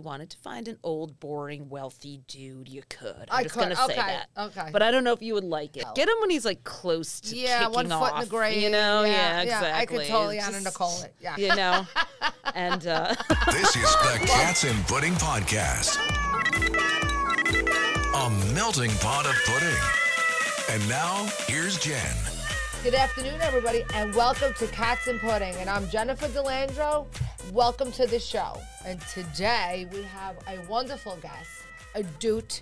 you wanted to find an old, boring, wealthy dude, you could. I'm I just could, gonna say that. okay. But I don't know if you would like it. Get him when he's like close to Yeah, kicking one foot off, in the grave. You know, yeah, yeah, exactly. I could totally It's Anna just- Nicole it. Yeah. You know, and uh, This is the Cats and Pudding Podcast. A melting pot of pudding. And now, here's Jen. Good afternoon, everybody, and welcome to Cats and Pudding. And I'm Jennifer Delandro. Welcome to the show. And today we have a wonderful guest, a Edut,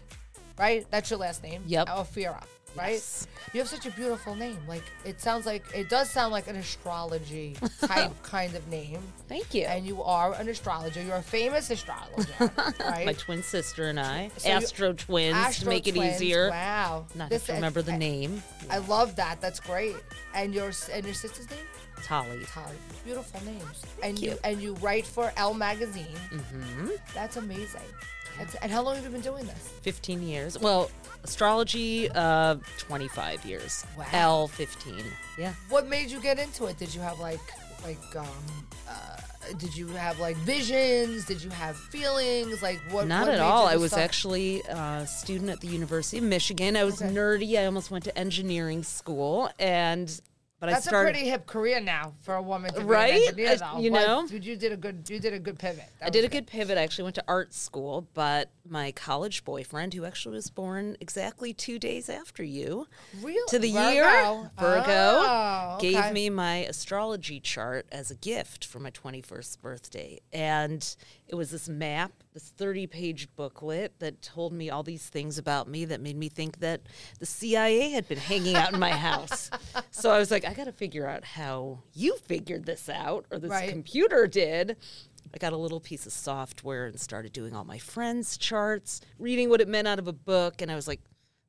right? That's your last name? Yep. Ophira, right? Yes. You have such a beautiful name. Like, it sounds like, it does sound like an astrology type kind of name. thank you. And you are an astrologer. You're a famous astrologer, right? My twin sister and I, So you- Astro Twins, Astro to make it easier. Wow. Not This- to remember the I- name. I love that. That's great. And your and your sister's name? Tali. Tali. Beautiful names. and you. you and you write for Elle magazine. Mm-hmm. That's amazing. That's, and how long have you been doing this? 15 years. Well, astrology, uh, 25 years. Wow. Elle, 15. Yeah. What made you get into it? Did you have like like um uh, did you have like visions? Did you have feelings? Like what? Not what at all. I was start- actually a student at the University of Michigan. I was Okay. nerdy. I almost went to engineering school, and but That's I started. a pretty hip career now for a woman to be Right? an engineer, though. you But know? you did a good you did a good pivot. That I did a good pivot. I actually went to art school, but my college boyfriend, who actually was born exactly two days after you, Really? to the Virgo? year Virgo, Oh, okay. gave me my astrology chart as a gift for my 21st birthday. And it was this map, this 30 page booklet that told me all these things about me that made me think that the CIA had been hanging out in my house. So I was like, I got to figure out how you figured this out, or this Right. computer did. I got a little piece of software and started doing all my friends' charts, reading what it meant out of a book, and I was like,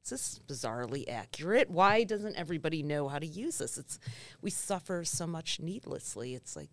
is this bizarrely accurate? Why doesn't everybody know how to use this? It's we suffer so much needlessly. It's like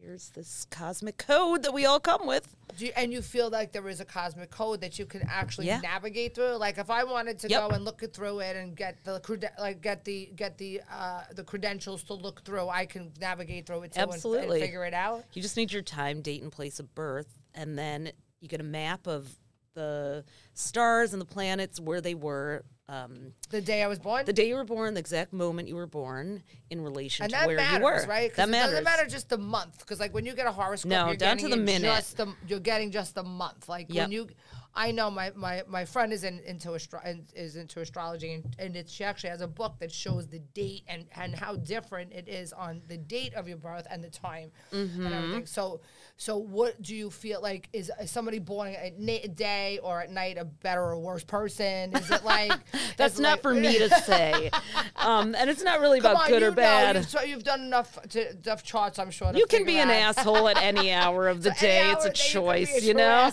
here's this cosmic code that we all come with. Do you, and you feel like there is a cosmic code that you can actually Yeah. navigate through. Like if I wanted to Yep. go and look through it and get the crede- like get the get the uh, the credentials to look through, I can navigate through it too and- Absolutely. and, figure it out. You just need your time, date, and place of birth, and then you get a map of the stars and the planets where they were. Um, The day I was born, the day you were born, the exact moment you were born, in relation and to where matters, you were. right? That it matters. doesn't matter just the month, because like when you get a horoscope, No, you're down to getting the minute. Just the, you're getting just the month. Like Yep. when you, I know my my, my friend is in, into astro- is into astrology, and, and it, she actually has a book that shows the date and and how different it is on the date of your birth and the time Mm-hmm. and everything. So so what do you feel like is, is somebody born at na- day or at night a better or worse person? Is it like That's not like- for me to say, um, and it's not really about on, good or bad. Know, you've, so you've done enough to, enough charts, I'm sure. You can be an asshole at any hour of the So day. It's a of the day choice, you know?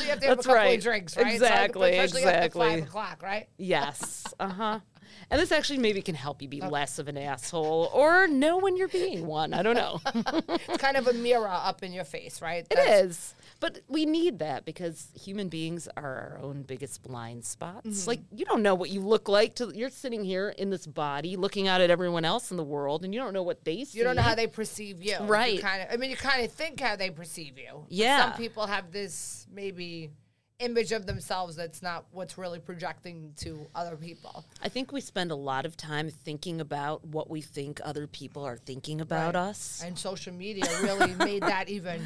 Asshole. Especially if they have That's a couple right. of drinks, right? Exactly, So, exactly. five o'clock, right? yes. Uh huh. And this actually maybe can help you be less of an asshole or know when you're being one. I don't know. It's kind of a mirror up in your face, right? It That's- is. But we need that because human beings are our own biggest blind spots. Mm-hmm. Like you don't know what you look like to you're sitting here in this body looking out at everyone else in the world and you don't know what they see. You don't know how they perceive you. Right. You kind of. I mean, you kind of think how they perceive you. Yeah. Some people have this maybe image of themselves that's not what's really projecting to other people. I think we spend a lot of time thinking about what we think other people are thinking about Right. us. And social media really made that even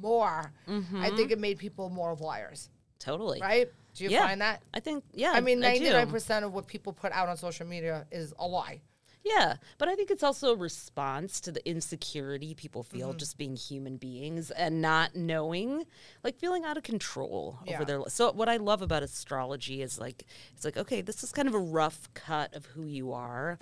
more. Mm-hmm. I think it made people more of liars, Totally. right? Do you Yeah. find that? I think yeah. I mean, ninety nine percent of what people put out on social media is a lie. Yeah, but I think it's also a response to the insecurity people feel Mm-hmm. just being human beings and not knowing, like feeling out of control Yeah. over their. li- So what I love about astrology is like it's like okay, this is kind of a rough cut of who you are.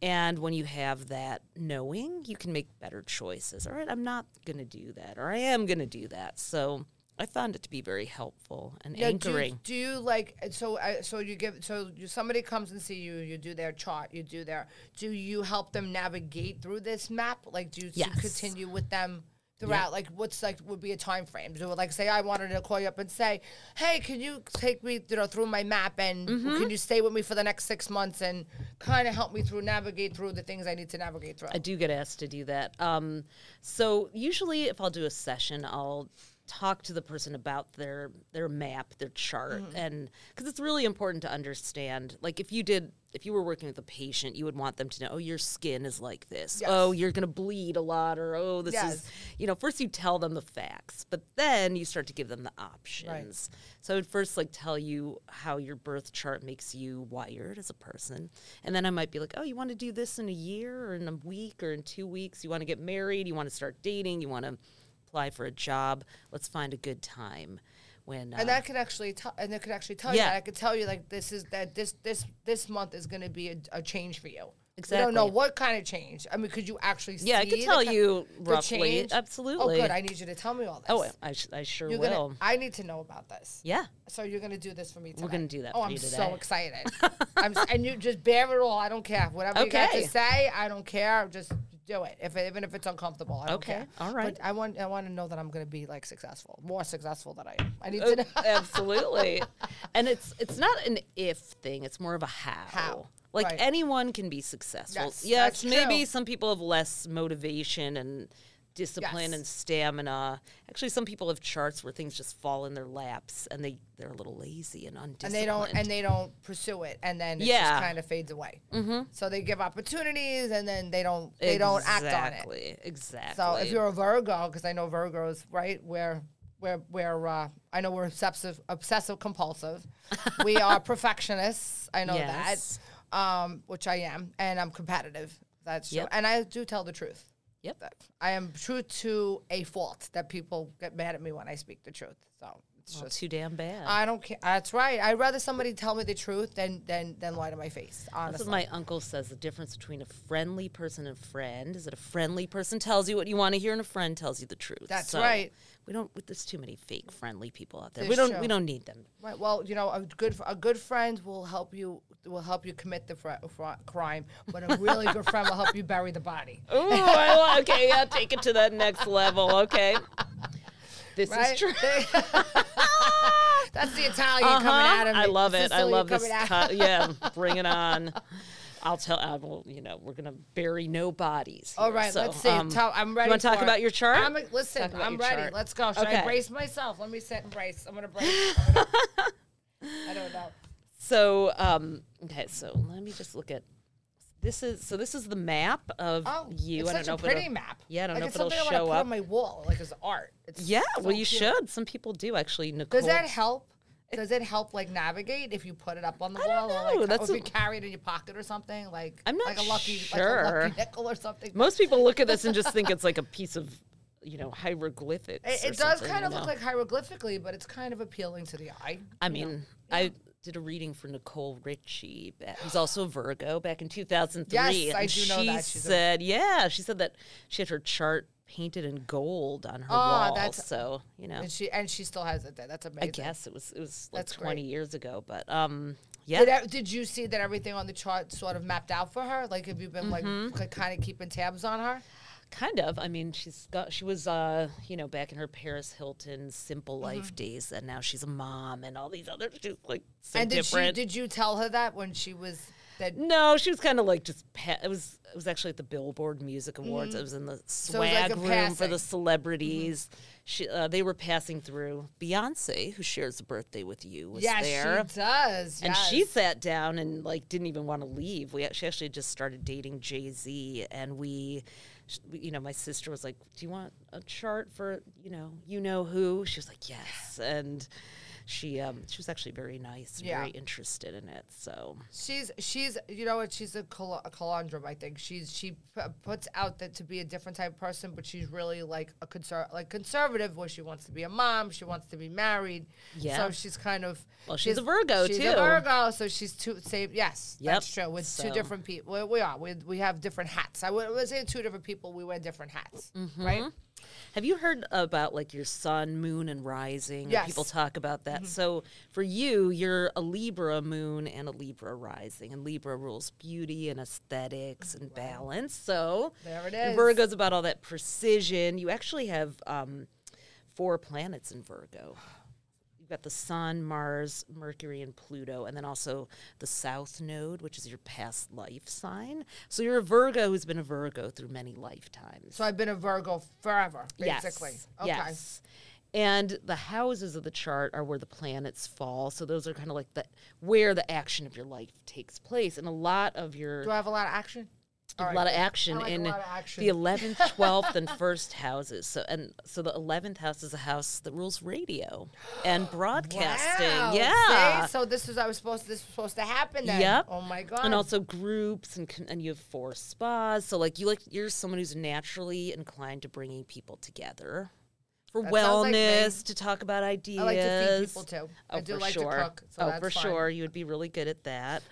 And when you have that knowing, you can make better choices. All right, I'm not going to do that, or I am going to do that. So I found it to be very helpful and Yeah, do, anchoring. do you like so? Uh, so you give so you, somebody comes and see you. You do their chart. You do their. Do you help them navigate through this map? Like, do you, you Yes. continue with them throughout? Like, what's like would be a time frame? Do like say I wanted to call you up and say, hey, can you take me you know through my map and Mm-hmm. can you stay with me for the next six months and kind of help me through navigate through the things I need to navigate through? I do get asked to do that. Um, so usually, if I'll do a session, I'll talk to the person about their their map, their chart, Mm-hmm. and because it's really important to understand. Like if you did, if you were working with a patient, you would want them to know, oh, your skin is like this. Yes. Oh, you're gonna bleed a lot, or oh, this Yes. is. You know, first you tell them the facts, but then you start to give them the options. So I would first like tell you how your birth chart makes you wired as a person, and then I might be like, oh, you want to do this in a year, or in a week, or in two weeks. You want to get married. You want to start dating. You want to apply for a job. Let's find a good time when. Uh, And that could actually tell, and it could actually tell Yeah. you that. I could tell you like this is that this this this month is going to be a, a change for you. Exactly. I don't know what kind of change. I mean, could you actually? Yeah, I could tell you the roughly. change? Absolutely. Oh, good. I need you to tell me all this. oh, I, sh- I sure you're will. gonna. I need to know about this. yeah. So you're gonna do this for me today. We're gonna do that Oh, I'm so excited. I'm and you just bear it all. I don't care. Whatever you got Okay. to say, I don't care. Just do it. If even if it's uncomfortable, I Okay. care. All right. But I want I want to know that I'm gonna be like successful, more successful than I am. I need Oh, to know. absolutely. And it's it's not an if thing, it's more of a how. How, Like right. anyone can be successful. Yes, yes, maybe true. some people have less motivation and discipline Yes. and stamina. Actually, some people have charts where things just fall in their laps and they they're a little lazy and undisciplined. and they don't and they don't pursue it and then it Yeah. just kind of fades away mm-hmm. so they give opportunities and then they don't they don't act on it Exactly. Exactly. so if you're a virgo because i know virgos right we're we're, we're uh, I know we're obsessive, obsessive compulsive. we are perfectionists. I know Yes. that, um, which I am, and I'm competitive. That's true, Yep. and I do tell the truth. Yep. That I am true to a fault that people get mad at me when I speak the truth. So it's Well, just too damn bad. I don't care. That's right. I'd rather somebody tell me the truth than than than lie to my face. That's Honestly, what my uncle says. The difference between a friendly person and a friend is that a friendly person tells you what you want to hear, and a friend tells you the truth. That's So, right. We don't. There's too many fake friendly people out there. There's we don't. true. We don't need them. right. Well, you know, a good a good friend will help you will help you commit the fr- fr- crime, but a really good friend will help you bury the body. Oh, I, okay. Yeah, take it to that next level. Okay. This Right? is true. That's the Italian Uh-huh. coming out of me. I love it. I love this. co- yeah, bring it on. I'll tell. I will. You know, we're gonna bury no bodies. All here, right, so, let's see. um, Tell, I'm ready. You want to talk it. about your chart? I'm, listen, I'm ready. chart. Let's go. Should I Okay. brace myself? Let me sit and brace. I'm gonna brace. I'm gonna- I don't know. So, um, okay, so let me just look at this is so this is the map of Oh, you. It's I don't such know a pretty it'll, map. Yeah, I don't like know if it'll something I show put up. on my wall, like as art. It's Yeah, so well, you cute. should. Some people do actually. Nicole. Does that help? Does it help like navigate if you put it up on the I don't wall, or like That's or if you carry it in your pocket or something? Like I'm not like a lucky, like a sure. lucky nickel or something. Most people look at this and just think it's like a piece of, you know, hieroglyphics. It, it does kind of look like hieroglyphically, but it's kind of appealing to the eye. I you know. mean, I did a reading for Nicole Richie, ba- who's also a Virgo, back in 2003. Yes, I do know she that. She's a- said, yeah, she said that she had her chart painted in gold on her Oh, wall. that's- so, you know, and she and she still has it there. That's amazing. I guess it was it was like That's 20 great. years ago, but um, yeah. Did, did you see that everything on the chart sort of mapped out for her? Like, have you been Mm-hmm. like, like kind of keeping tabs on her? Kind of. I mean, she's got. She was, uh, you know, back in her Paris Hilton simple Mm-hmm. life days, and now she's a mom and all these other. She's like so and did different. she? Did you tell her that when she was that? no, she was kind of like just. Pa- it was. It was actually at the Billboard Music Awards. It was in the Mm-hmm. swag like a room for passing. Mm-hmm. the celebrities. She, uh, they were passing through. Beyonce, who shares a birthday with you, was Yes, there. she does. And she sat down and like didn't even want to leave. We she actually just started dating Jay Z, and we- you know, my sister was like, "Do you want a chart for you know you know who?" She was like, "Yes," and she um she was actually very nice, and Yeah. very interested in it. So She's she's you know what she's a, col- a conundrum I think she's she p- puts out that to be a different type of person but she's really like a conser- like conservative where she wants to be a mom she wants to be married Yeah. so she's kind of Well, she's a Virgo, she's too. a Virgo so she's two same yes Yep. that's true with two different people we, we are we, we have different hats I would was say two different people we wear different hats Mm-hmm. right Have you heard about like your sun, moon, and rising? Yes. People talk about that. So for you, you're a Libra moon and a Libra rising, and Libra rules beauty and aesthetics and balance. So There it is. Virgo's about all that precision. You actually have um, four planets in Virgo. You've got the Sun, Mars, Mercury, and Pluto, and then also the South Node, which is your past life sign. So you're a Virgo who's been a Virgo through many lifetimes. so I've been a Virgo forever basically Yes. okay Yes. And the houses of the chart are where the planets fall. So those are kind of like the where the action of your life takes place. And a lot of your Do I have a lot of action? All a lot of action like in of action. the 11th 12th and first houses so and so the 11th house is a house that rules radio and broadcasting Wow, yeah see? So this was I was supposed this was supposed to happen then. Yep. Oh my god. and also groups and and you have four spas so like you like you're someone who's naturally inclined to bringing people together for That sounds like wellness to talk about ideas I like to feed people too. oh, I do for like sure. to cook. So oh that's for sure you would be really good at that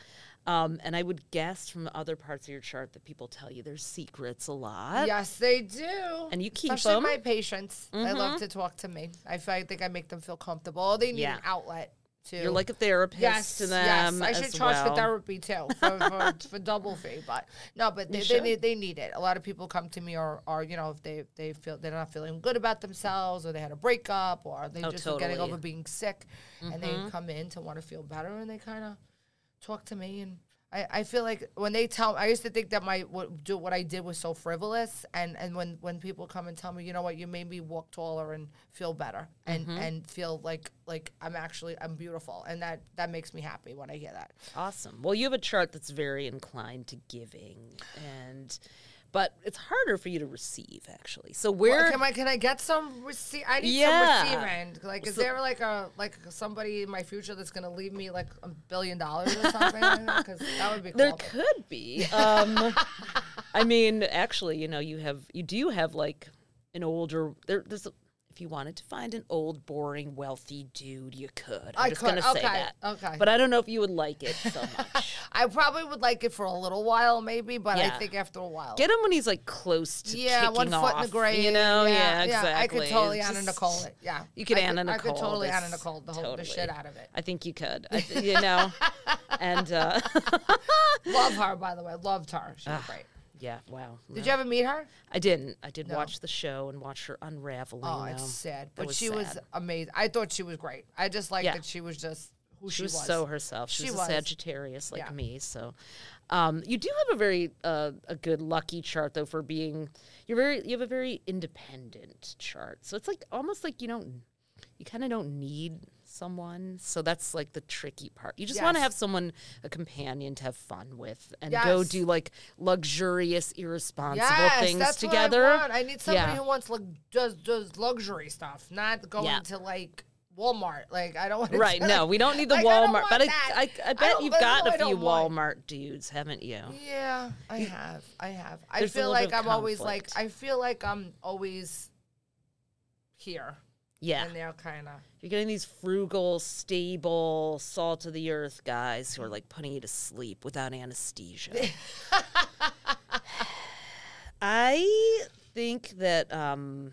um, and I would guess from the other parts of your chart that people tell you there's secrets a lot. Yes, they do. And you keep Especially 'em. my patients. I love to talk to me. I feel I think I make them feel comfortable. They need Yeah. an outlet too. You're like a therapist Yes, to them. yes. I should charge well. for therapy too, for, for, for double fee. But no, but they, they need they need it. A lot of people come to me, or, or you know, if they they feel they're not feeling good about themselves, or they had a breakup, or they Oh, just were getting over being sick, and Mm-hmm. they come in to want to feel better, and they kind of talk to me and. I, I feel like when they tell I used to think that my what, do what I did was so frivolous and, and when, when people come and tell me you know what you made me walk taller and feel better and, Mm-hmm. and feel like like I'm actually I'm beautiful and that that makes me happy when I hear that. Awesome. Well, you have a chart that's very inclined to giving, and but it's harder for you to receive actually. So where Well, can I can I get some receipt? I need Yeah. some receiving. Like, is there like a like somebody in my future that's gonna leave me like a billion dollars or something? Because that would be cool. there could be. Um, I mean, actually, you know, you have you do have like an older there. There's if you wanted to find an old, boring, wealthy dude, you could. I'm I just could, gonna say that. okay. But I don't know if you would like it so much. I probably would like it for a little while, maybe, but Yeah. I think after a while. Get him when he's like close to yeah, kicking one foot off, in the grave. You know, yeah, yeah, exactly. I could totally It's Anna Nicole it. Yeah, You could I Anna I Nicole. could totally Anna Nicole the whole the totally. shit out of it. I think you could. I, th- you know, and uh, Love her, by the way. Loved her. She was great. Yeah, wow. Did you ever meet her? I didn't. I did No. watch the show and watch her unraveling. Oh, though. it's sad. That But she was sad. amazing. I thought she was great. I just liked Yeah. that she was just who She she, was so herself. She, She was, was. a Sagittarius like Yeah. me. So, um, you do have a very uh, a good lucky chart though for being. You're very. You have a very independent chart. So it's like almost like you don't. You kind of don't need someone. So that's like the tricky part. You just want to have someone, a companion to have fun with, and go do like luxurious, irresponsible Yes, things that's together. What I, want. I need somebody Yeah. who wants like does does luxury stuff, not going Yeah. to like Walmart. Like I don't want Right. To, No, we don't need the like, Walmart. want But I. I, I bet you've got a few want. Walmart dudes, haven't you? Yeah, I have. I have. I There's feel like I'm always like. I feel like I'm always here, Yeah. and they're kind of. You're getting these frugal, stable, salt of the earth guys who are like putting you to sleep without anesthesia. I think that, um,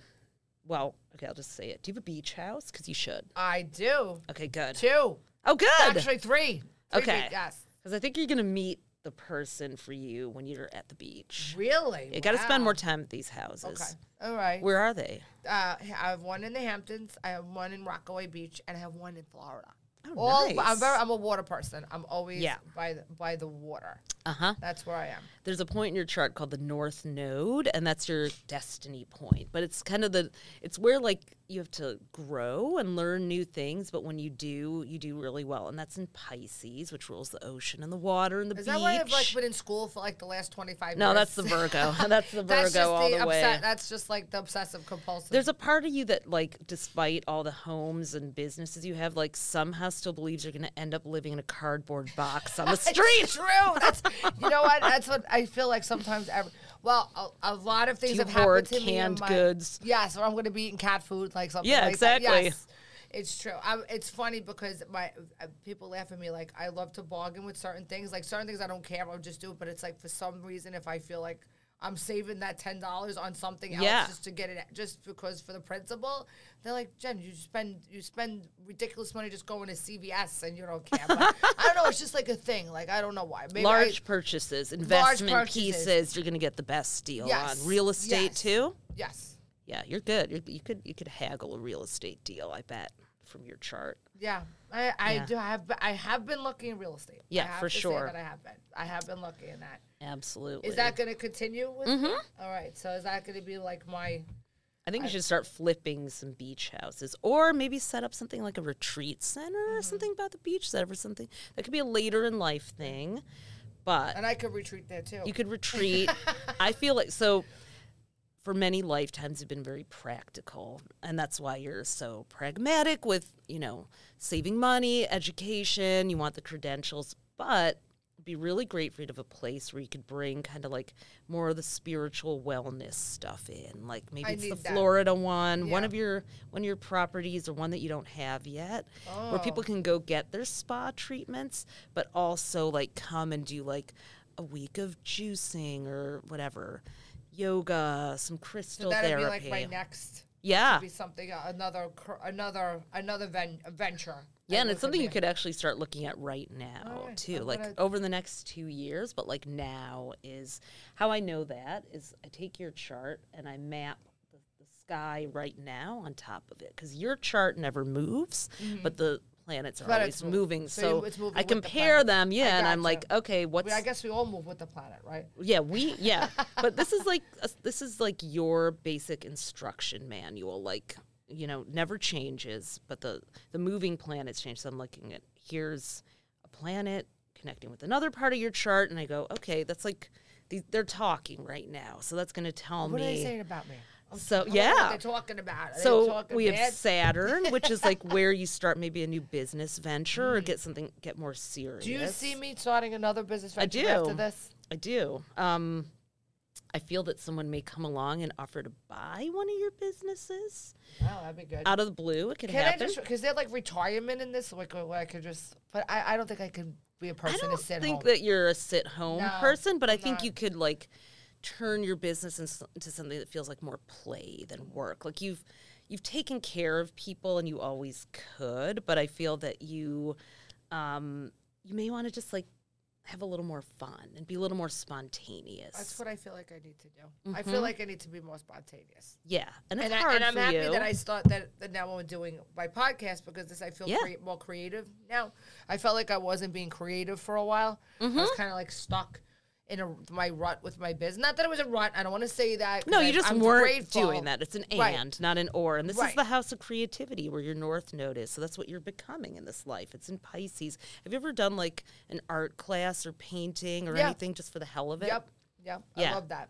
well, okay, I'll just say it. Do you have a beach house? Because you should. I do Okay, good. two. Oh, good. Actually, three. Three Okay. feet, Yes. Because I think you're going to meet the person for you when you're at the beach. Really. You got to spend more time at these houses. Okay. All right. Where are they? Uh, I have one in the Hamptons. I have one in Rockaway Beach, and I have one in Florida. Oh, All I'm very I'm a water person. I'm always Yeah. by the, by the water. Uh huh. That's where I am. there's a point in your chart called the north node and that's your destiny point but it's kind of the it's where like you have to grow and learn new things but when you do you do really well and that's in pisces which rules the ocean and the water and the Is beach that why I've like been in school for like the last 25 no years? that's the virgo that's the virgo That's just all the, the way obse- That's just like the obsessive compulsive. there's a part of you that like despite all the homes and businesses you have like somehow still believes you're going to end up living in a cardboard box on the street true. That's you know what? That's what I feel like sometimes. Every, well, a, a lot of things have happened to me. canned goods? Yes, or I'm going to be eating cat food, like something. Yeah, like that. exactly. Yes, it's true. i it's funny because my uh, people laugh at me like I love to bargain with certain things. Like certain things I don't care, I'll just do it. But it's like for some reason, if I feel like I'm saving that ten dollars on something else Yeah. just to get it, just because for the principle, they're like, Jen, you spend you spend ridiculous money just going to CVS and you don't care. But I don't know. It's just like a thing. Like I don't know why. Maybe I- large purchases, investment purchases. pieces, you're going to get the best deal Yes, on. Real estate yes. too? yes. Yeah, you're good. You're, you could you could haggle a real estate deal, I bet, from your chart. Yeah, I, I Yeah. do have I have been lucky in real estate. I Yeah, for sure. that I have been. I have been lucky in that. Absolutely. Is that going to continue with me? All right. So is that going to be like my I think you should start flipping some beach houses, or maybe set up something like a retreat center Mm-hmm. or something about the beach. Set up for something that could be a later in life thing, but And I could retreat there too. you could retreat. I feel like so. For many lifetimes, you've been very practical, and that's why you're so pragmatic with you know saving money, education. You want the credentials, but be really great for you to have a place where you could bring kind of like more of the spiritual wellness stuff in. Like maybe I it's the that. Florida one, one of your one of your properties or one that you don't have yet, where Oh. people can go get their spa treatments, but also like come and do like a week of juicing or whatever, yoga, some crystal so that'd therapy. be like my next. Yeah, Be something uh, another another another ven- venture. Yeah, and it's something you could actually start looking at right now Alright, too. I'm like gonna- over the next two years, but like now is how I know that is I take your chart and I map the, the sky right now on top of it because your chart never moves, but the planets are Planets always move. moving. So So, it's moving I with the compare them, yeah, and I'm gotcha. like, okay, what's I guess we all move with the planet, right? yeah, we yeah, but this is like a, this is like your basic instruction manual. Like you know, never changes, but the the moving planets change. So I'm looking at here's a planet connecting with another part of your chart, and I go, okay, that's like they're talking right now. So that's going to tell What me. What are they saying about me? So yeah, what they're talking about. Are so talking we have? Saturn, which is like where you start maybe a new business venture or get something get more serious. Mm. Do you see me starting another business I venture after this? I do. Um, I feel that someone may come along and offer to buy one of your businesses Oh, that'd be good. out of the blue. It could Can happen. I just because they're like retirement in this, like where I could just. But I, I don't think I could be a person I don't to sit think home. that you're a sit-home No, person, but I I'm think not. you could like turn your business into something that feels like more play than work. Like you've you've taken care of people and you always could, but I feel that you um, you may want to just like have a little more fun and be a little more spontaneous. That's what I feel like I need to do. I feel like I need to be more spontaneous. yeah, and and, I, and I'm happy you. that I start that, that now I'm doing my podcast because this I feel Yeah. crea- more creative now. I felt like I wasn't being creative for a while. I Mm-hmm. was kind of like stuck in a, my rut with my business. Not that it was a rut. I don't want to say that. No, I- you just I'm weren't grateful. doing that. It's an Right. and, not an or. And this is the house of creativity where your north node is. So that's what you're becoming in this life. It's in Pisces. Have you ever done like an art class or painting or Yeah. anything just for the hell of it? Yep. Yep. Yeah. I love that.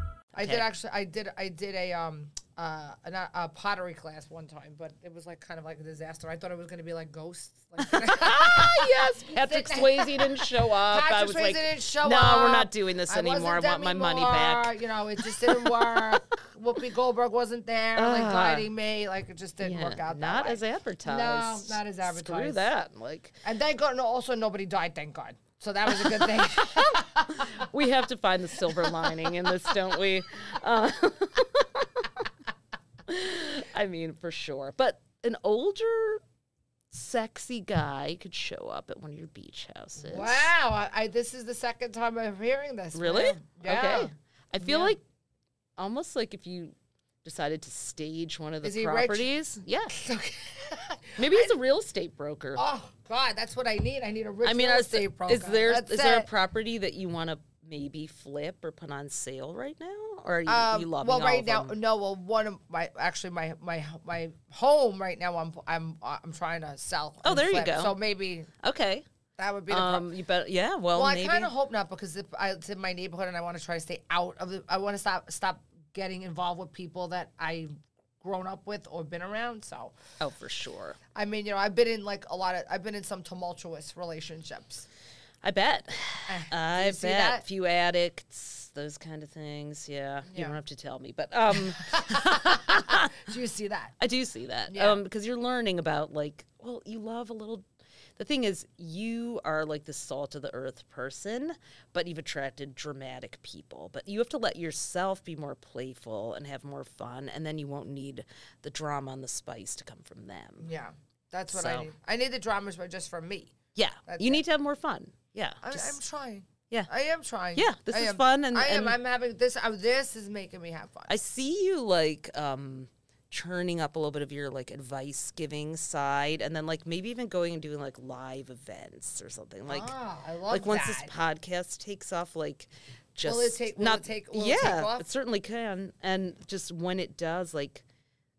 I did actually. I did. I did a um uh a, not- a pottery class one time, but it was like kind of like a disaster. I thought it was going to be like ghosts. Like, Ah yes, Patrick Swayze didn't show up. I Patrick was Swayze like, didn't show no, up. we're not doing this I anymore. I want my money Moore, back. You know, it just didn't work. Whoopi Goldberg wasn't there, like Ah. guiding me. Like it just didn't Yeah, work out. That not way. as advertised. No, not as advertised. Screw that. Like And thank God, no, also nobody died. Thank God. So that was a good thing. we have to find the silver lining in this, don't we? Uh, I mean, for sure. But an older, sexy guy could show up at one of your beach houses. wow, I, I this is the second time I'm hearing this. Really? Yeah. Okay. I feel Yeah. like almost like if you decided to stage one of the Is he rich? properties. Yeah. Maybe he's a real estate broker. Oh God, that's what I need. I need a rich I mean, real is, estate broker. is there is That's there a property that you want to maybe flip or put on sale right now, or are you, Um, you loving well, right now, no. Well, one of my actually my my my home right now. I'm I'm I'm trying to sell. Oh, there you go. So maybe Okay. that would be the. Um, you bet. Yeah. Well, well, I kind of hope not because if I, it's in my neighborhood and I want to try to stay out of the. I want to stop stop getting involved with people that I grown up with or been around. So oh, for sure. I mean, you know, I've been in like a lot of. I've been in some tumultuous relationships. I bet. I you see bet. Few addicts, those kind of things. Yeah. You don't have to tell me, but um, Do you see that? I do see that. Yeah. Um, because you're learning about like, well, you love a little. The thing is, you are like the salt of the earth person, but you've attracted dramatic people. But you have to let yourself be more playful and have more fun, and then you won't need the drama and the spice to come from them. Yeah, that's what I need. I need the dramas, but just for me. Yeah, That's you it. need to have more fun. Yeah, I, I'm trying. yeah. I am trying. Yeah, this I is am. fun and- I am. and- I'm having this. Uh, this is making me have fun. I see you like um churning up a little bit of your like advice giving side and then like maybe even going and doing like live events or something like Ah, like once this podcast takes off like just Will it take- will it not take- will it yeah off? it certainly can and just when it does like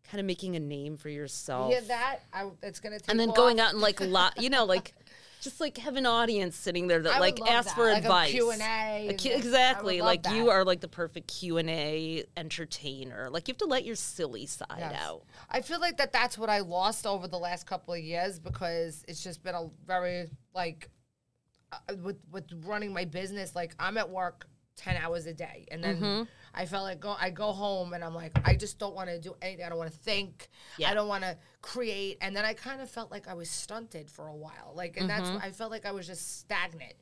kind of making a name for yourself yeah that? I, it's gonna take and then off. going out and like lot you know like just like have an audience sitting there that like ask that, for like a advice Q&A A and Q- I would exactly like you are like the perfect q&a entertainer like you have to let your silly side Yes. out I feel like that. That's what I lost over the last couple of years because it's just been a very like uh, with with running my business. Like I'm at work ten hours a day, and then Mm-hmm. I felt like go I go home and I'm like I just don't want to do anything. I don't want to think. Yeah. I don't want to create. And then I kind of felt like I was stunted for a while. Like, and Mm-hmm. that's I felt like I was just stagnant.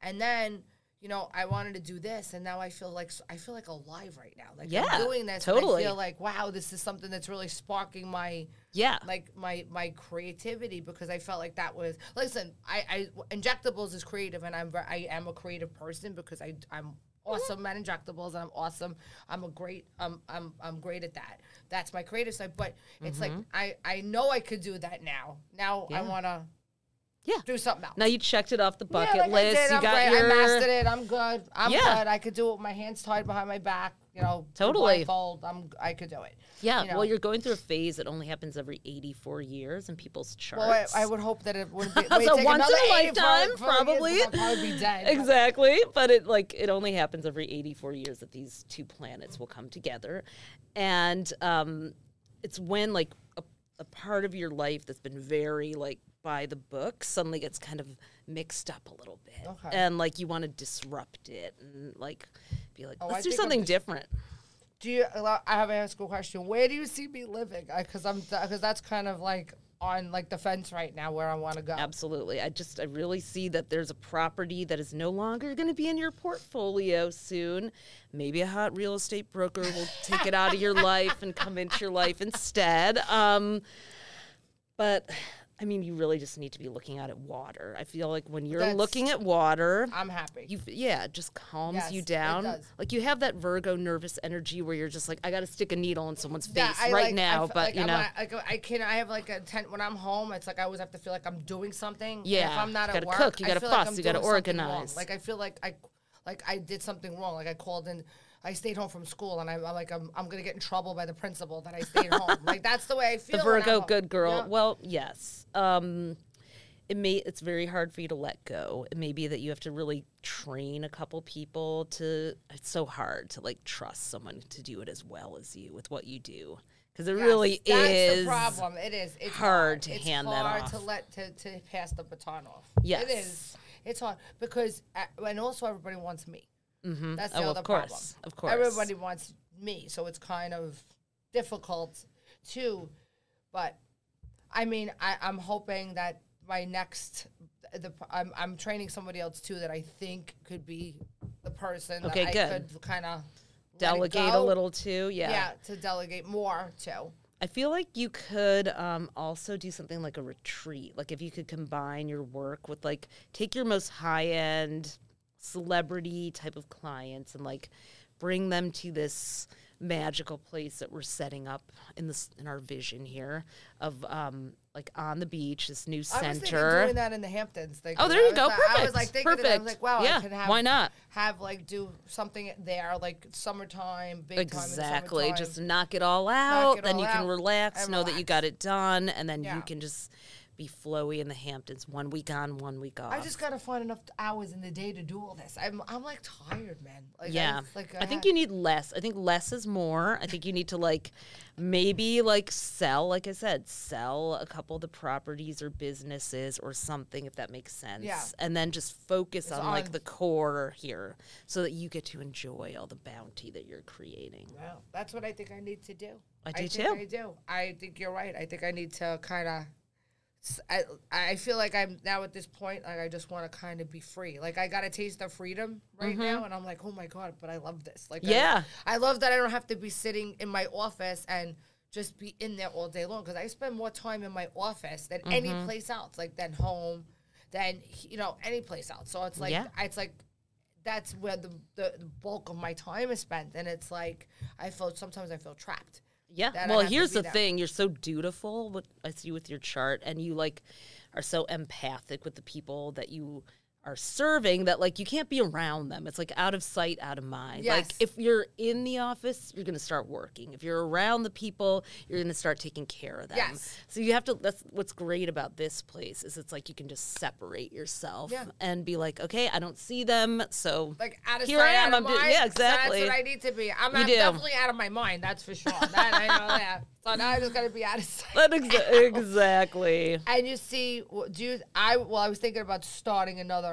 And then. You know, I wanted to do this, and now I feel like I feel like alive right now. Like Yeah, I'm doing this, and I totally. feel like wow, this is something that's really sparking my yeah like my my creativity because I felt like that was listen I, I injectables is creative and I'm I am a creative person because I I'm awesome at injectables and I'm awesome. I'm a great um I'm I'm great at that. That's my creative side but it's like I I know I could do that now. Now I Mm-hmm. Want to Yeah. do something else. Now you checked it off the bucket yeah, like list. I you I'm got great. your I mastered it. I'm good. I'm Yeah. good. I could do it with my hands tied behind my back you know Totally. blindfold I'm I could do it yeah you know. well you're going through a phase that only happens every 84 years in people's charts Well, I, I would hope that it would be. So wait, take once in a lifetime, probably. Probably be dead. exactly but it like it only happens every 84 years that these two planets will come together and um it's when like a, a part of your life that's been very like by the book suddenly gets kind of mixed up a little bit Okay. and like you want to disrupt it and like be like Oh, let's do something just- different Do you? I have a school question. Where do you see me living? Because I'm because that's kind of like on like the fence right now where I want to go. Absolutely. I just I really see that there's a property that is no longer going to be in your portfolio soon. Maybe a hot real estate broker will take it out of your life and come into your life instead. Um, but I mean, you really just need to be looking out at water. I feel like when you're That's- looking at water, I'm happy. you yeah, it just calms Yes, you it down. does. Like you have that Virgo nervous energy where you're just like, I got to stick a needle in someone's face Yeah, I right like- now. f- but like, you know, not- like, I can. I have like a tent when I'm home. It's like I always have to feel like I'm doing something. And Yeah, if I'm not you gotta work, cook, you I gotta feel like fuss, you something wrong. organize. Like I feel like I, like I did something wrong. Like I called in. I stayed home from school, and I, I'm like, I'm, I'm gonna get in trouble by the principal that I stayed home. Like that's the way I feel. the Virgo good girl. Yeah. Well, yes. Um, it may it's very hard for you to let go. It may be that you have to really train a couple people to. It's so hard to like trust someone to do it as well as you with what you do because it Yes, really that's is. the problem. It is. It's hard to it's hand that hard off. to let to, to pass the baton off. Yes. it is. It's hard because uh, and also everybody wants me. Mm-hmm. That's the Oh, of other course, problem. of course. everybody wants me, so it's kind of difficult too. But I mean, I, I'm hoping that my next. The, I'm, I'm training somebody else too that I think could be the person Okay, that I good. could kind of Delegate a little too. Yeah. yeah, to delegate more to. I feel like you could um, also do something like a retreat. Like if you could combine your work with like take your most high end celebrity type of clients and like bring them to this magical place that we're setting up in this in our vision here of um like on the beach, this new I was thinking center. doing that in the Hamptons. Oh, there you go. like- I was Perfect. like thinking, that, I was Perfect. like, wow, Yeah, I can have why not? have like do something there, like summertime, big Exactly. time. in Just knock it all out. it then all you can relax, know that you got it done, and then Yeah. you can just be flowy in the Hamptons one week on, one week off. I just gotta find enough hours in the day to do all this. I'm I'm like tired, man. Like, yeah. I, like I think had- you need less. I think less is more. I think you need to like maybe like sell, like I said, sell a couple of the properties or businesses or something if that makes sense. Yeah. And then just focus It's on, like the core here so that you get to enjoy all the bounty that you're creating. Well, that's what I think I need to do. I do think too. I do. I think you're right. I think I need to kind of. I, I feel like I'm now at this point. Like I just want to kind of be free. Like I got a taste of freedom right now, and I'm like, oh my god! But I love this. Like Mm-hmm. Yeah. I, love that I don't have to be sitting in my office and just be in there all day long because I spend more time in my office than any Mm-hmm. place else. Like than home, than you know any place else. So it's like Yeah. it's like that's where the, the, the bulk of my time is spent and it's like i feel sometimes i feel trapped Yeah. that Well, here's the thing: you're so dutiful. What I see with your chart, and you like are so empathic with the people that you are serving that like you can't be around them. It's like out of sight, out of mind. Like if you're in the office, you're going to start working. If you're around the people, you're going to start taking care of them. Yes. So you have to. That's what's great about this place is it's like you can just separate yourself Yeah. and be like, okay, I don't see them, so like out of here sight, I am. out of I'm mind. yeah, exactly. that's what i need to be i'm, I'm definitely out of my mind that's for sure that i know that so now i just gotta be out of sight exa- exactly. and you see do you i well i was thinking about starting another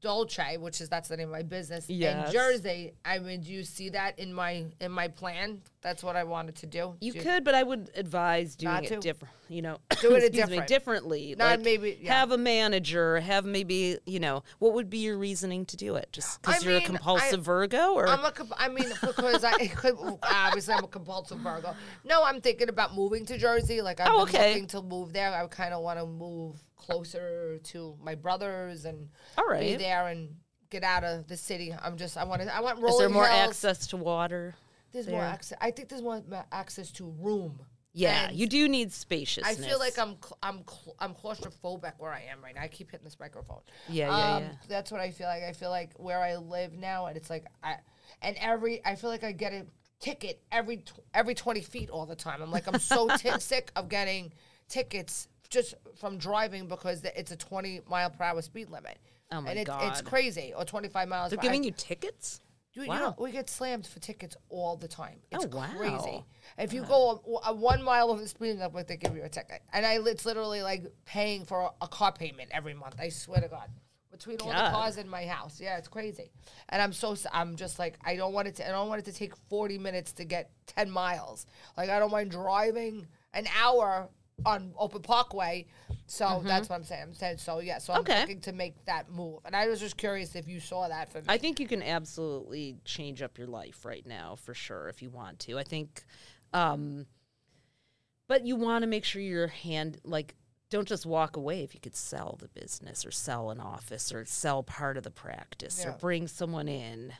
Dolce, which is that's the name of my business Yes. in Jersey. I mean, do you see that in my in my plan? That's what I wanted to do. You Do could, but I would advise doing it to. different. You know, Do it excuse me, differently. Not like, maybe- yeah. have a manager. Have maybe you know what would be your reasoning to do it? Just because you're mean, a compulsive I- Virgo, or I'm a, comp- I mean, because I obviously I'm a compulsive Virgo. No, I'm thinking about moving to Jersey. Like I'm Oh, okay. looking to move there. I kind of want to move closer to my brothers and All be there and get out of the city. I'm just, I want to, I want is rolling there more hills. access to water? There's more access. I think there's more access to room. Yeah, And you do need spaciousness. I feel like I'm cl- I'm cl- I'm claustrophobic where I am right now. I keep hitting this microphone. Yeah, yeah, um, yeah. That's what I feel like. I feel like where I live now, and it's like I and every I feel like I get a ticket every tw- every twenty feet all the time. I'm like I'm so ti sick of getting tickets just from driving because it's a twenty mile per hour speed limit. Oh my god. and it, it's crazy or twenty five miles. they're giving I- you tickets. Dude, wow. you know, we get slammed for tickets all the time. It's Oh, wow. crazy. If you uh-huh. go a, a uh, one mile over the speed limit, they give you a ticket. And I, it's literally like paying for a, a car payment every month. I swear to God. Between all the cars in my house, yeah, it's crazy. And I'm so I'm just like I don't want it to. I don't want it to take 40 minutes to get 10 miles. Like I don't mind driving an hour on Open Parkway. So that's what I'm saying. I'm saying so. Yeah. So I'm Mm-hmm. Okay. looking to make that move. And I was just curious if you saw that for me. I think you can absolutely change up your life right now for sure if you want to. I think, um, but you want to make sure your hand like don't just walk away if you could sell the business or sell an office or sell part of the practice or bring someone in.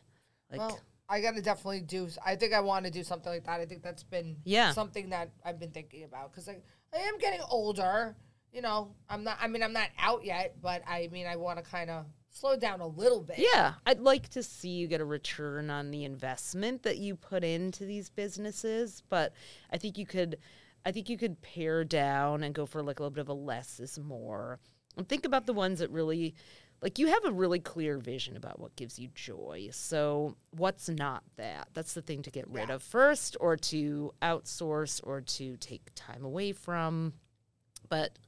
Like, well, I got to definitely do. I think I want to do something like that. I think that's been Yeah. something that I've been thinking about because I, I am getting older. You know, I'm not. I mean, I'm not out yet, but I mean, I want to kind of slow down a little bit. yeah, I'd like to see you get a return on the investment that you put into these businesses, but I think you could I think you could pare down and go for like a little bit of a less is more. And think about the ones that really like you have a really clear vision about what gives you joy. So what's not that? That's the thing to get rid of first or to outsource or to take time away from. But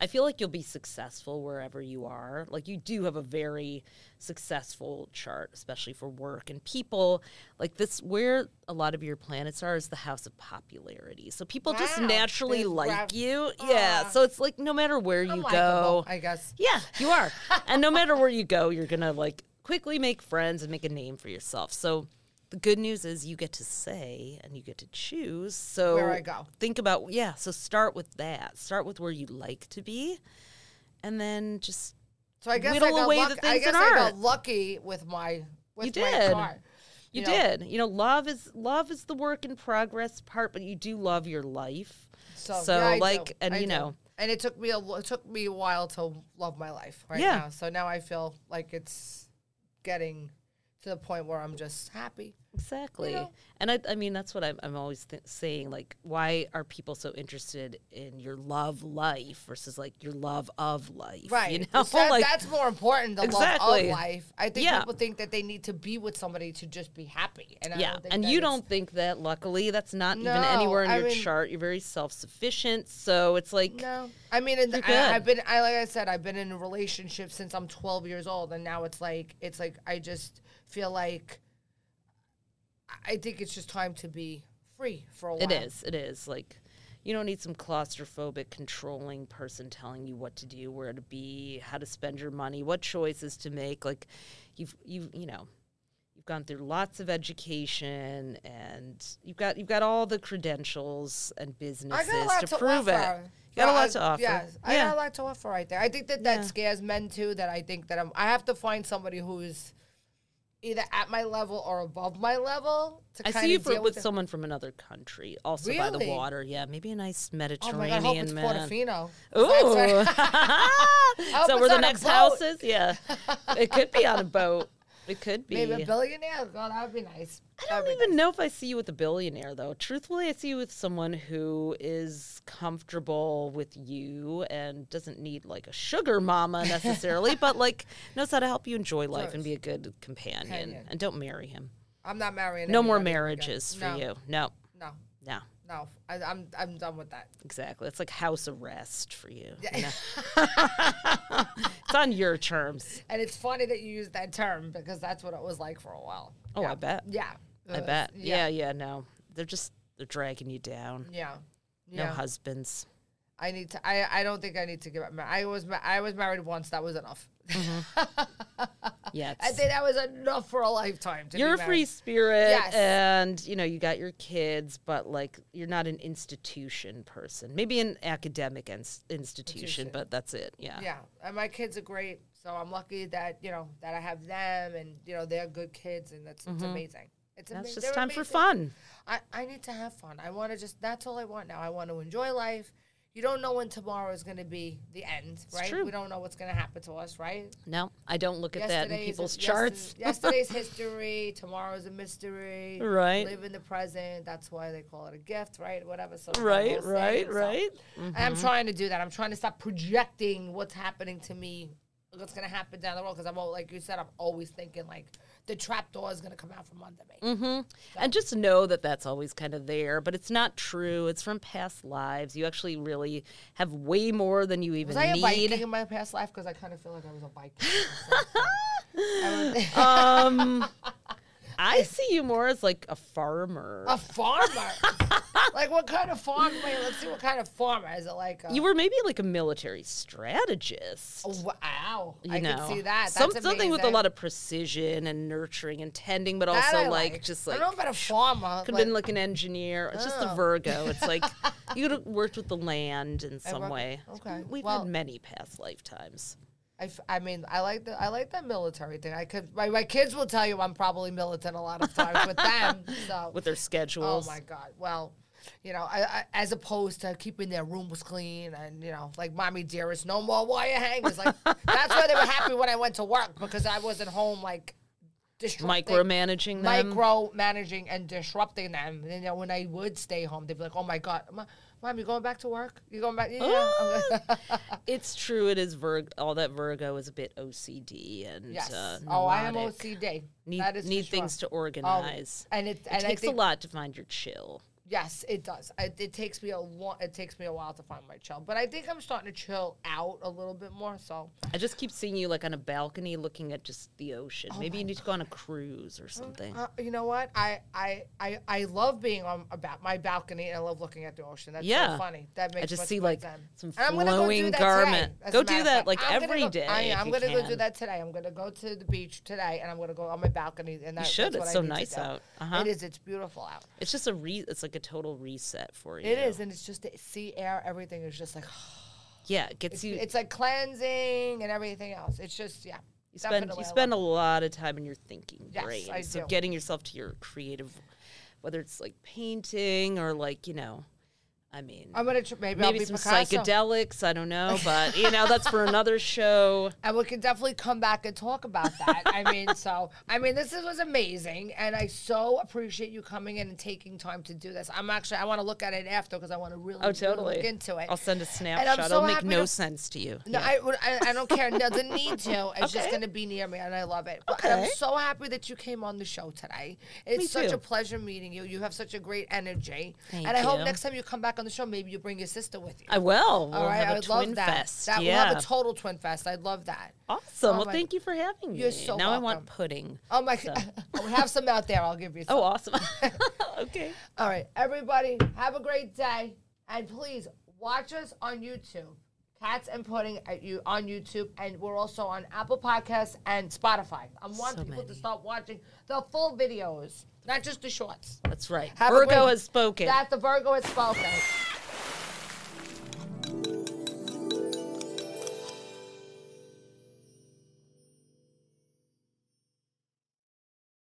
I feel like you'll be successful wherever you are. Like you do have a very successful chart, especially for work and people. Like this, where a lot of your planets are is the house of popularity. So people just naturally like you. Yeah. So it's like no matter where you go, I guess. yeah, you are. and no matter where you go, you're gonna like quickly make friends and make a name for yourself. So the good news is you get to say and you get to choose. So Where I go. Think about yeah. So start with that. Start with where you like to be, and then just So I guess Whittle I got away the luck- I things guess I got lucky with my with You my did. chart. You, know, did. You know, love is love is the work in progress part, but you do love your life. So, So, yeah, like, do. and I you do. know, and it took me a it took me a while to love my life right Yeah. now. So now I feel like it's getting to the point where I'm just happy. Exactly. know? And I, I mean, that's what I'm, I'm always th- saying. Like, why are people so interested in your love life versus like your love of life? Right. You know, that- like that's more important. The love of life. I think Yeah. people think that they need to be with somebody to just be happy. And I yeah, don't think and you don't think that. Luckily, that's not even anywhere in I your mean- chart. You're very self-sufficient, so it's like No, I mean, and I, I've been, I like I said, I've been in a relationship since I'm 12 years old, and now it's like, it's like I just feel like, I think it's just time to be free for a while. It is. It is. Like, you don't need some claustrophobic, controlling person telling you what to do, where to be, how to spend your money, what choices to make. Like, you've you've you know, you've gone through lots of education, and you've got you've got all the credentials and businesses got a lot to, to, prove offer. it. You got a lot to offer. Yes, I got a lot to offer right there. I think that Yeah. that scares men too. That I think that I'm. I have to find somebody who's either at my level or above my level to I kind see you of for, with with it. someone from another country, also by the water. Yeah, maybe a nice Oh Mediterranean god! Hope it's man. Portofino. Ooh. So it's where the next boat. house is? Yeah, it could be on a boat. It could be. Maybe a billionaire. God, that would be nice. I don't even know if I see you with a billionaire, though. Truthfully, I see you with someone who is comfortable with you and doesn't need like a sugar mama necessarily, but like knows how to help you enjoy life and be a good companion. Companion. And don't marry him. I'm not marrying. No more marriages again. for no, you. No, No, no. No. I, I'm I'm done with that. Exactly. It's like house arrest for you. know? it's on your terms. And it's funny that you use that term because that's what it was like for a while. Oh, yeah. I bet. Yeah. I Uh, bet. Yeah. Yeah, yeah, no. They're just they're dragging you down. Yeah. No Yeah. husbands. I need to. I. I don't think I need to get married. I was. I was married once. That was enough. Mm-hmm. Yeah. I think that was enough for a lifetime. To you're a free spirit Yes. and you know you got your kids but like you're not an institution person maybe an academic ins- institution, Institution. but that's it yeah Yeah, and my kids are great. So I'm lucky that you know that I have them, and you know they're good kids, and that's it's mm-hmm. amazing. It's That's ama- just they're time for fun I, I need to have fun. I want to just, that's all I want now. I want to enjoy life. You don't know when tomorrow is going to be the end, right? We don't know what's going to happen to us, right? no i don't look at that in people's yester- charts Yesterday's history, tomorrow's a mystery. Right. Live in the present. That's why they call it a gift, right? Whatever. So right right saying, so- right and I'm mm-hmm. trying to do that. I'm trying to stop projecting what's happening to me, what's going to happen down the road. Because I'm, al- like you said, I'm always thinking like the trap door is going to come out from under me. and just know that that's always kind of there but it's not true it's from past lives you actually really have way more than you even Was I a need Viking in my past life? Because I kind of feel like I was a Viking. Um i see you more as like a farmer a farmer. like what kind of farm? Wait, let's see what kind of farmer. Is it like a, you were maybe like a military strategist Oh, wow, you I know, can see that. Some, That's something with a lot of precision and nurturing and tending, but That also I like, just like I don't know about a farmer. could have been like an engineer. It's just a Oh. Virgo. It's like you could have worked with the land in some way. okay. we've Well- had many past lifetimes. I, f- I mean, I like the I like that military thing. I could my, my kids will tell you I'm probably militant a lot of times with them. So With their schedules. oh my god, well, you know, I, I, as opposed to keeping their rooms clean and you know, like mommy dearest, no more wire hangers. Like that's why they were happy when I went to work because I wasn't home like disrupting, Micromanaging them. micro managing and disrupting them. And, you know, when I would stay home, they'd be like, "Oh my god, mom, you going back to work? You going back? Yeah." It's true. It is Virgo. All that Virgo is a bit OCD and Yes. uh, oh, I am. OCD. Need, that is for need sure. things to Oh, organize. and it it and takes think, a lot to find your chill. Yes, it does. I, it takes me a long. It takes me a while to find my chill, but I think I'm starting to chill out a little bit more. So I just keep seeing you like on a balcony looking at just the ocean. Maybe you need to go on a cruise or something. uh, you know what? I, I I I love being on about my balcony and I love looking at the ocean. That's Yeah. so funny. That makes I just see like sense. some And I'm gonna go do flowing that garment. Go do that fact. like I'm every go- day. I, am you gonna go do that today. I'm gonna go to the beach today, and I'm gonna go on my balcony. And that, should. That's It's so nice out. Uh-huh. It is. It's beautiful out. It's just a re. It's like a total reset for you. It is, and it's just the sea air. Everything is just like Yeah, it gets it's, you. it's like cleansing and everything else. It's just yeah. You spend you spend a lot of time in your thinking Yes, brain. I so do. getting yourself to your creative, whether it's like painting or like you know, I mean, I'm gonna tr- maybe, maybe be some Picasso. psychedelics. I don't know, but you know that's for another show. And we can definitely come back and talk about that. I mean, so I mean, this is, was amazing, and I so appreciate you coming in and taking time to do this. I'm actually I want to look at it after because I want to really, Oh, really totally. look into it. I'll send a snapshot. So It'll make no to- sense to you. No, Yeah. I, I, I don't care. It doesn't need to. It's just going to be near me, and I love it. But and I'm so happy that you came on the show today. It's Me such too. a pleasure meeting you. You have such a great energy, Thank and I hope next time you come back on the show, maybe you bring your sister with you. I will. We'll All right, have I a would twin love that. fest. That yeah. we'll have a total twin fest. I'd love that. awesome. Oh well, my- thank you for having me. You're so now I want welcome. pudding. Oh my! Oh, we have some out there. I'll give you. Oh, some. Oh, awesome. okay. All right, everybody, have a great day, and please watch us on YouTube. Cats and Pudding at you on YouTube, and we're also on Apple Podcasts and Spotify. I want So people to many. start watching the full videos, not just the shorts. That's right. Have Virgo has spoken. That the Virgo has spoken.